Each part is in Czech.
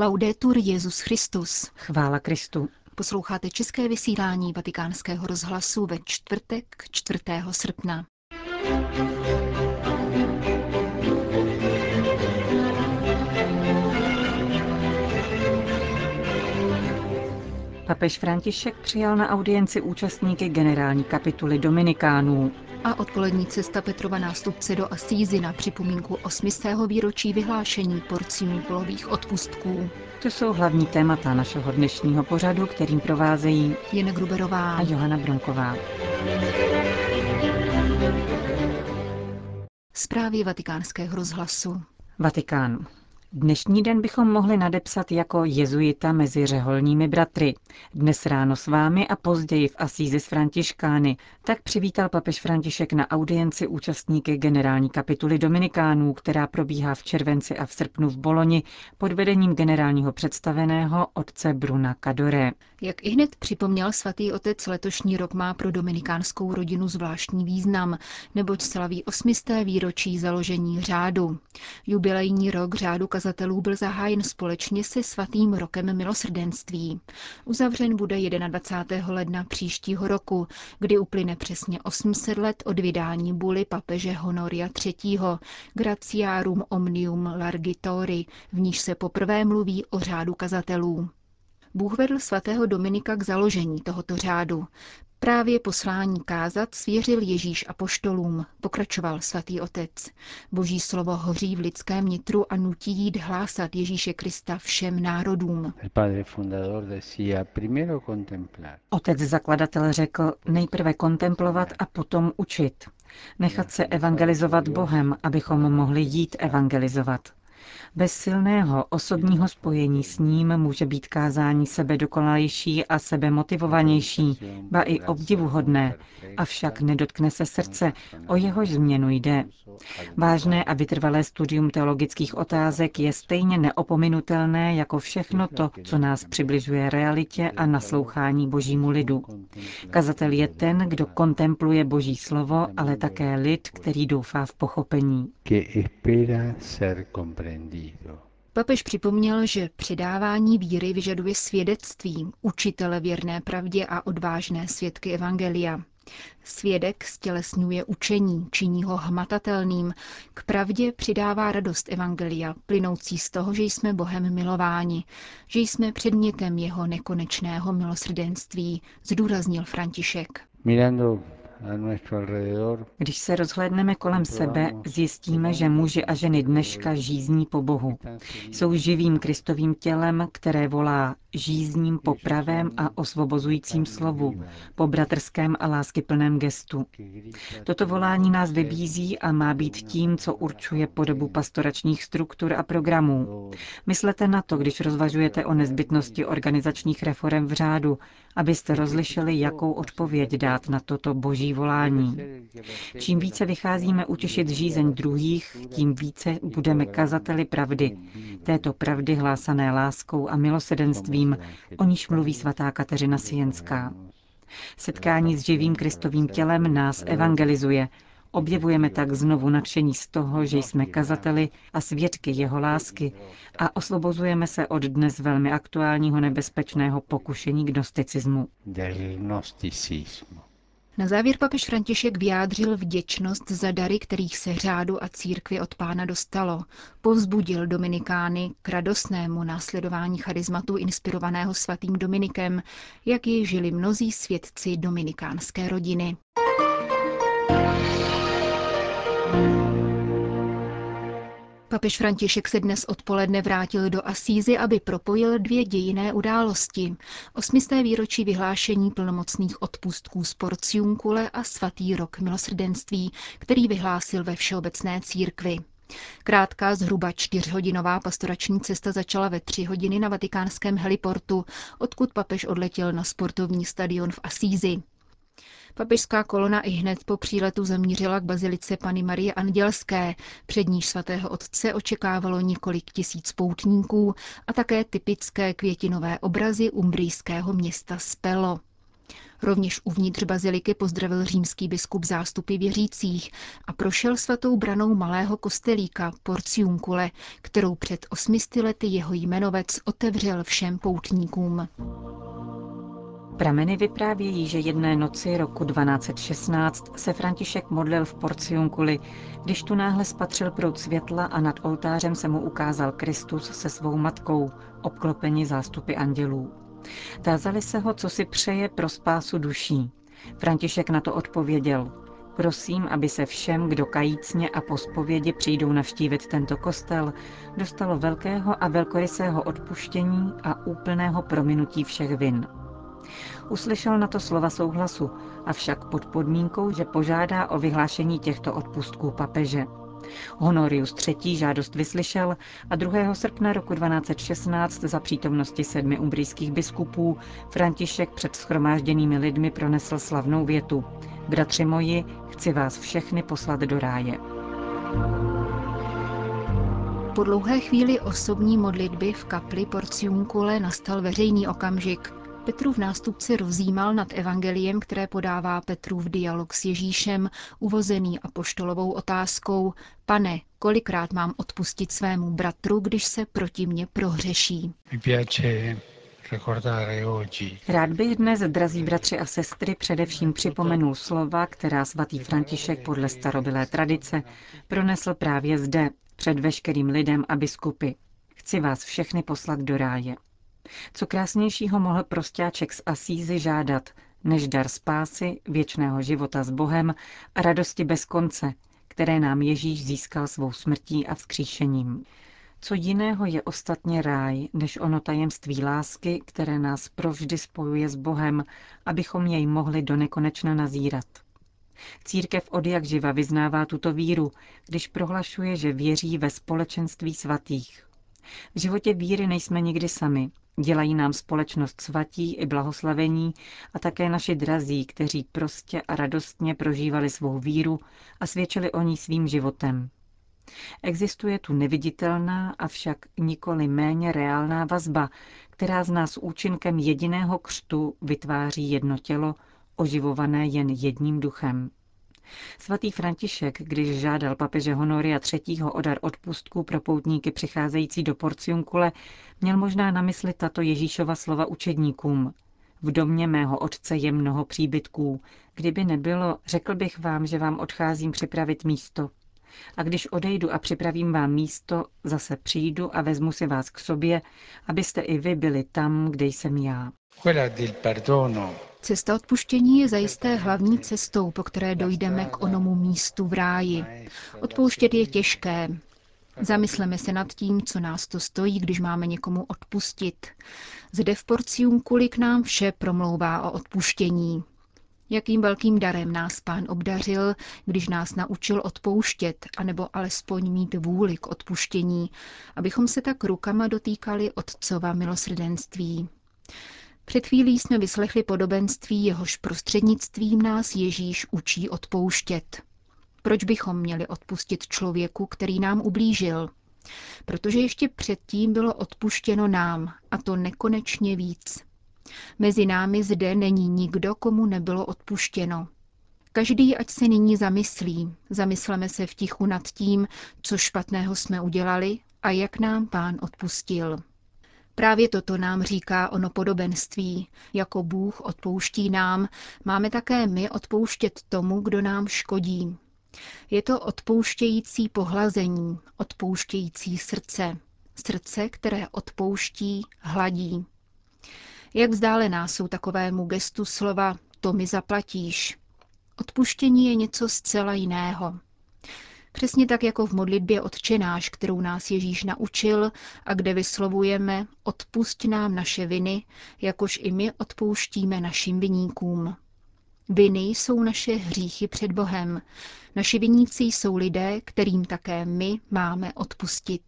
Laudetur Jezus Christus. Chvála Kristu. Posloucháte české vysílání Vatikánského rozhlasu ve čtvrtek 4. srpna. Papež František přijal na audienci účastníky generální kapituly Dominikánů. A odpolední cesta Petrova nástupce do Asízy na připomínku 8. výročí vyhlášení porcií polových odpustků. To jsou hlavní témata našeho dnešního pořadu, kterým provázejí Jena Gruberová a Johana Bronková. Zprávy vatikánského rozhlasu. Vatikán. Dnešní den bychom mohli nadepsat jako jezuita mezi řeholními bratry. Dnes ráno s vámi a později v Asízi s Františkány. Tak přivítal papež František na audienci účastníky generální kapituly Dominikánů, která probíhá v červenci a v srpnu v Boloni pod vedením generálního představeného otce Bruna Kadore. Jak i hned připomněl svatý otec, letošní rok má pro dominikánskou rodinu zvláštní význam, neboť slaví osmisté výročí založení řádu. Jubilejní rok řádu kazatelů byl zahájen společně se svatým rokem milosrdenství. Uzavřen bude 21. ledna příštího roku, kdy uplyne přesně 800 let od vydání buly papeže Honoria III. Gratiarum Omnium Largitori, v níž se poprvé mluví o řádu kazatelů. Bůh vedl svatého Dominika k založení tohoto řádu. Právě poslání kázat svěřil Ježíš apoštolům, pokračoval svatý otec. Boží slovo hoří v lidském nitru a nutí jít hlásat Ježíše Krista všem národům. Otec zakladatel řekl nejprve kontemplovat a potom učit. Nechat se evangelizovat Bohem, abychom mohli jít evangelizovat. Bez silného osobního spojení s ním může být kázání sebe dokonalejší a sebe motivovanější, ba i obdivuhodné, avšak nedotkne se srdce, o jehož změnu jde. Vážné a vytrvalé studium teologických otázek je stejně neopominutelné jako všechno to, co nás přibližuje realitě a naslouchání božímu lidu. Kazatel je ten, kdo kontempluje boží slovo, ale také lid, který doufá v pochopení. Papež připomněl, že předávání víry vyžaduje svědectví, učitele věrné pravdě a odvážné svědky Evangelia. Svědek stělesňuje učení, činí ho hmatatelným, k pravdě přidává radost Evangelia, plynoucí z toho, že jsme Bohem milováni, že jsme předmětem jeho nekonečného milosrdenství, zdůraznil František. Když se rozhlédneme kolem sebe, zjistíme, že muži a ženy dneška žízní po Bohu. Jsou živým Kristovým tělem, které volá žízním po pravém a osvobozujícím slovu, po bratrském a láskyplném gestu. Toto volání nás vybízí a má být tím, co určuje podobu pastoračních struktur a programů. Myslete na to, když rozvažujete o nezbytnosti organizačních reform v řádu, abyste rozlišili, jakou odpověď dát na toto boží volání. Čím více vycházíme utěšit žízeň druhých, tím více budeme kazateli pravdy, této pravdy hlásané láskou a milosedenstvím, o níž mluví svatá Kateřina Sienská. Setkání s živým Kristovým tělem nás evangelizuje, Objevujeme tak znovu nadšení z toho, že jsme kazateli a svědky jeho lásky a osvobozujeme se od dnes velmi aktuálního nebezpečného pokušení gnosticismu. Na závěr papež František vyjádřil vděčnost za dary, kterých se řádu a církvi od pána dostalo. Povzbudil Dominikány k radostnému následování charizmatu inspirovaného svatým Dominikem, jak ji žili mnozí svědci dominikánské rodiny. Papež František se dnes odpoledne vrátil do Asízy, aby propojil dvě dějiné události. Osmisté výročí vyhlášení plnomocných odpustků z Porciunkule a svatý rok milosrdenství, který vyhlásil ve Všeobecné církvi. Krátká, zhruba čtyřhodinová pastorační cesta začala ve tři hodiny na vatikánském heliportu, odkud papež odletěl na sportovní stadion v Asízi. Papežská kolona i hned po příletu zamířila k bazilice Pany Marie Andělské, před níž svatého otce očekávalo několik tisíc poutníků a také typické květinové obrazy umbrijského města Spelo. Rovněž uvnitř baziliky pozdravil římský biskup zástupy věřících a prošel svatou branou malého kostelíka Porciuncule, kterou před osmisty lety jeho jmenovec otevřel všem poutníkům. Prameny vyprávějí, že jedné noci roku 1216 se František modlil v Porciunkuli, když tu náhle spatřil proud světla a nad oltářem se mu ukázal Kristus se svou matkou, obklopeni zástupy andělů. Tázali se ho, co si přeje pro spásu duší. František na to odpověděl, prosím, aby se všem, kdo kajícně a po spovědi přijdou navštívit tento kostel, dostalo velkého a velkorysého odpuštění a úplného prominutí všech vin. Uslyšel na to slova souhlasu, avšak pod podmínkou, že požádá o vyhlášení těchto odpustků papeže. Honorius III. žádost vyslyšel a 2. srpna roku 1216 za přítomnosti sedmi umbrijských biskupů František před schromážděnými lidmi pronesl slavnou větu. Bratři moji, chci vás všechny poslat do ráje. Po dlouhé chvíli osobní modlitby v kapli Porciuncule nastal veřejný okamžik, Petrův nástupce rozjímal nad evangeliem, které podává Petrův dialog s Ježíšem, uvozený apoštolovou otázkou Pane, kolikrát mám odpustit svému bratru, když se proti mně prohřeší? Rád bych dnes, drazí bratři a sestry, především připomenul slova, která svatý František podle starobylé tradice pronesl právě zde, před veškerým lidem a biskupy. Chci vás všechny poslat do ráje. Co krásnějšího mohl prostáček z Asízy žádat, než dar spásy, věčného života s Bohem a radosti bez konce, které nám Ježíš získal svou smrtí a vzkříšením. Co jiného je ostatně ráj, než ono tajemství lásky, které nás provždy spojuje s Bohem, abychom jej mohli do nekonečna nazírat. Církev od jak živa vyznává tuto víru, když prohlašuje, že věří ve společenství svatých. V životě víry nejsme nikdy sami, Dělají nám společnost svatí i blahoslavení a také naši drazí, kteří prostě a radostně prožívali svou víru a svědčili o ní svým životem. Existuje tu neviditelná, avšak nikoli méně reálná vazba, která z nás účinkem jediného křtu vytváří jedno tělo, oživované jen jedním duchem. Svatý František, když žádal papeže Honoria III. o dar odpustku pro poutníky přicházející do Porciunkule, měl možná na mysli tato Ježíšova slova učedníkům. V domě mého otce je mnoho příbytků. Kdyby nebylo, řekl bych vám, že vám odcházím připravit místo. A když odejdu a připravím vám místo, zase přijdu a vezmu si vás k sobě, abyste i vy byli tam, kde jsem já. Cesta odpuštění je zajisté hlavní cestou, po které dojdeme k onomu místu v ráji. Odpouštět je těžké. Zamysleme se nad tím, co nás to stojí, když máme někomu odpustit. Zde v Porcium kulik nám vše promlouvá o odpuštění. Jakým velkým darem nás pán obdařil, když nás naučil odpouštět, anebo alespoň mít vůli k odpuštění, abychom se tak rukama dotýkali Otcova milosrdenství. Před chvílí jsme vyslechli podobenství, jehož prostřednictvím nás Ježíš učí odpouštět. Proč bychom měli odpustit člověku, který nám ublížil? Protože ještě předtím bylo odpuštěno nám, a to nekonečně víc. Mezi námi zde není nikdo, komu nebylo odpuštěno. Každý, ať se nyní zamyslí, zamysleme se v tichu nad tím, co špatného jsme udělali a jak nám pán odpustil. Právě toto nám říká ono podobenství. Jako Bůh odpouští nám, máme také my odpouštět tomu, kdo nám škodí. Je to odpouštějící pohlazení, odpouštějící srdce. Srdce, které odpouští, hladí. Jak vzdálená jsou takovému gestu slova to mi zaplatíš. Odpuštění je něco zcela jiného. Přesně tak jako v modlitbě odčenáš, kterou nás Ježíš naučil a kde vyslovujeme odpusť nám naše viny, jakož i my odpouštíme našim viníkům. Viny jsou naše hříchy před Bohem. Naši viníci jsou lidé, kterým také my máme odpustit.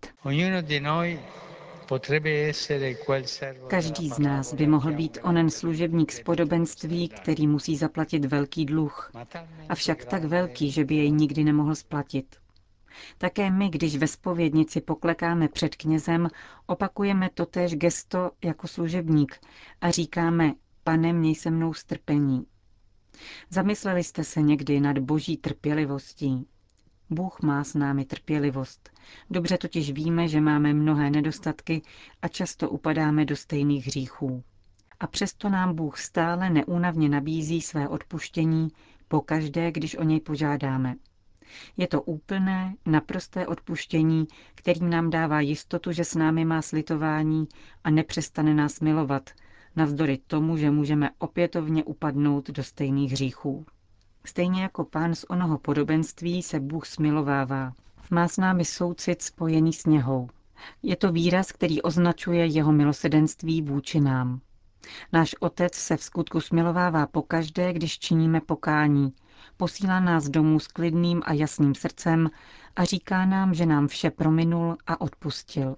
Každý z nás by mohl být onen služebník z podobenství, který musí zaplatit velký dluh, avšak tak velký, že by jej nikdy nemohl splatit. Také my, když ve spovědnici poklekáme před knězem, opakujeme totéž gesto jako služebník a říkáme, pane, měj se mnou strpení. Zamysleli jste se někdy nad boží trpělivostí? Bůh má s námi trpělivost. Dobře totiž víme, že máme mnohé nedostatky a často upadáme do stejných hříchů. A přesto nám Bůh stále neúnavně nabízí své odpuštění pokaždé, když o něj požádáme. Je to úplné, naprosté odpuštění, kterým nám dává jistotu, že s námi má slitování a nepřestane nás milovat, navzdory tomu, že můžeme opětovně upadnout do stejných hříchů. Stejně jako pán z onoho podobenství se Bůh smilovává. Má s námi soucit spojený s něhou. Je to výraz, který označuje jeho milosedenství vůči nám. Náš otec se v skutku smilovává pokaždé, když činíme pokání. Posílá nás domů s klidným a jasným srdcem a říká nám, že nám vše prominul a odpustil.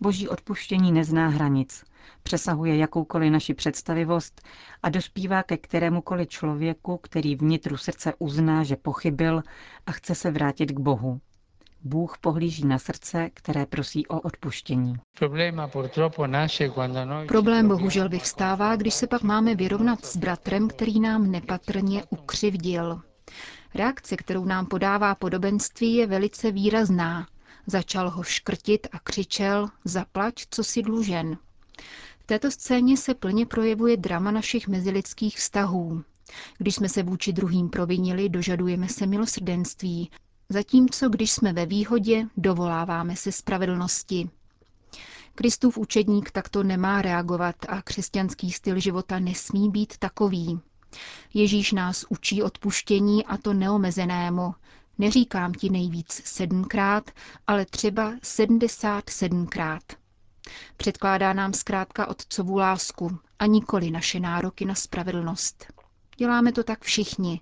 Boží odpuštění nezná hranic, přesahuje jakoukoliv naši představivost a dospívá ke kterémukoliv člověku, který vnitru srdce uzná, že pochybil a chce se vrátit k Bohu. Bůh pohlíží na srdce, které prosí o odpuštění. Problém bohužel vyvstává, když se pak máme vyrovnat s bratrem, který nám nepatrně ukřivdil. Reakce, kterou nám podává podobenství, je velice výrazná. Začal ho škrtit a křičel, zaplať, co si dlužen. V této scéně se plně projevuje drama našich mezilidských vztahů. Když jsme se vůči druhým provinili, dožadujeme se milosrdenství, zatímco když jsme ve výhodě, dovoláváme se spravedlnosti. Kristův učedník takto nemá reagovat a křesťanský styl života nesmí být takový. Ježíš nás učí odpuštění a to neomezenému. Neříkám ti nejvíc sedmkrát, ale třeba sedmdesát sedmkrát. Předkládá nám zkrátka otcovu lásku a nikoli naše nároky na spravedlnost. Děláme to tak všichni.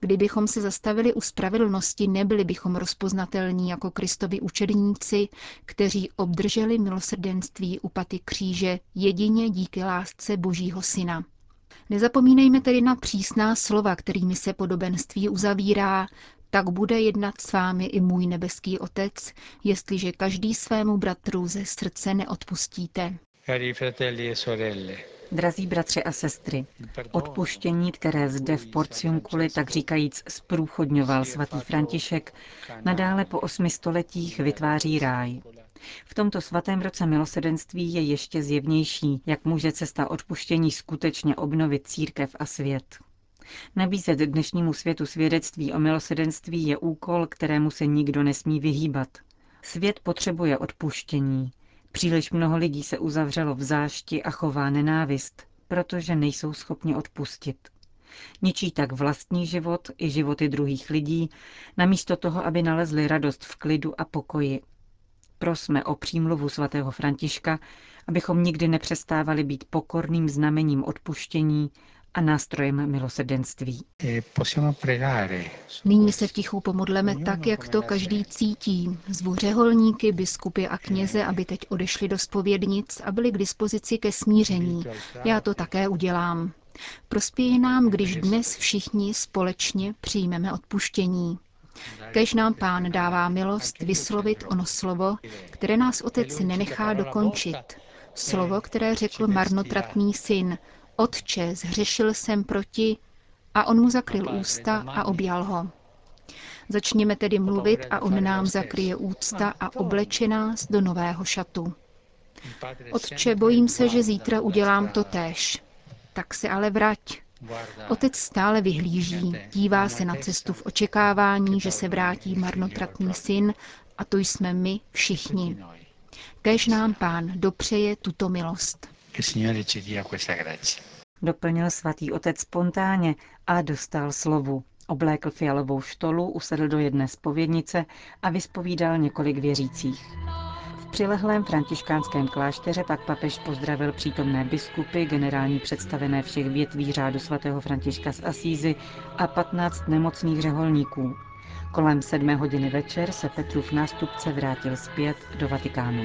Kdybychom se zastavili u spravedlnosti, nebyli bychom rozpoznatelní jako Kristovi učedníci, kteří obdrželi milosrdenství u paty kříže jedině díky lásce Božího Syna. Nezapomínejme tedy na přísná slova, kterými se podobenství uzavírá, tak bude jednat s vámi i můj nebeský Otec, jestliže každý svému bratru ze srdce neodpustíte. Cari fratelli e sorelle, Drazí bratři a sestry, odpuštění, které zde v Porciunkuli tak říkajíc zprůchodňoval svatý František, nadále po osmi stoletích vytváří ráj. V tomto svatém roce milosedenství je ještě zjevnější, jak může cesta odpuštění skutečně obnovit církev a svět. Nabízet dnešnímu světu svědectví o milosedenství je úkol, kterému se nikdo nesmí vyhýbat. Svět potřebuje odpuštění, Příliš mnoho lidí se uzavřelo v zášti a chová nenávist, protože nejsou schopni odpustit. Ničí tak vlastní život i životy druhých lidí, namísto toho, aby nalezli radost v klidu a pokoji. Prosme o přímluvu svatého Františka, abychom nikdy nepřestávali být pokorným znamením odpuštění a nástrojem milosrdenství. E Nyní se v tichu pomodleme tak, jak to každý cítí. Zvu řeholníky, biskupy a kněze, aby teď odešli do spovědnic a byli k dispozici ke smíření. Já to také udělám. Prospěje nám, když dnes všichni společně přijmeme odpuštění. Kež nám pán dává milost vyslovit ono slovo, které nás otec nenechá dokončit. Slovo, které řekl marnotratný syn, Otče, zhřešil jsem proti, a on mu zakryl ústa a objal ho. Začněme tedy mluvit a on nám zakryje ústa a obleče nás do nového šatu. Otče, bojím se, že zítra udělám to též. Tak se ale vrať. Otec stále vyhlíží, dívá se na cestu v očekávání, že se vrátí marnotratný syn a to jsme my všichni. Kež nám pán dopřeje tuto milost. Doplnil svatý otec spontánně a dostal slovu. Oblékl fialovou štolu, usedl do jedné spovědnice a vyspovídal několik věřících. V přilehlém františkánském klášteře pak papež pozdravil přítomné biskupy, generální představené všech větví řádu svatého Františka z Asízy a 15 nemocných řeholníků. Kolem sedmé hodiny večer se Petrův nástupce vrátil zpět do Vatikánu.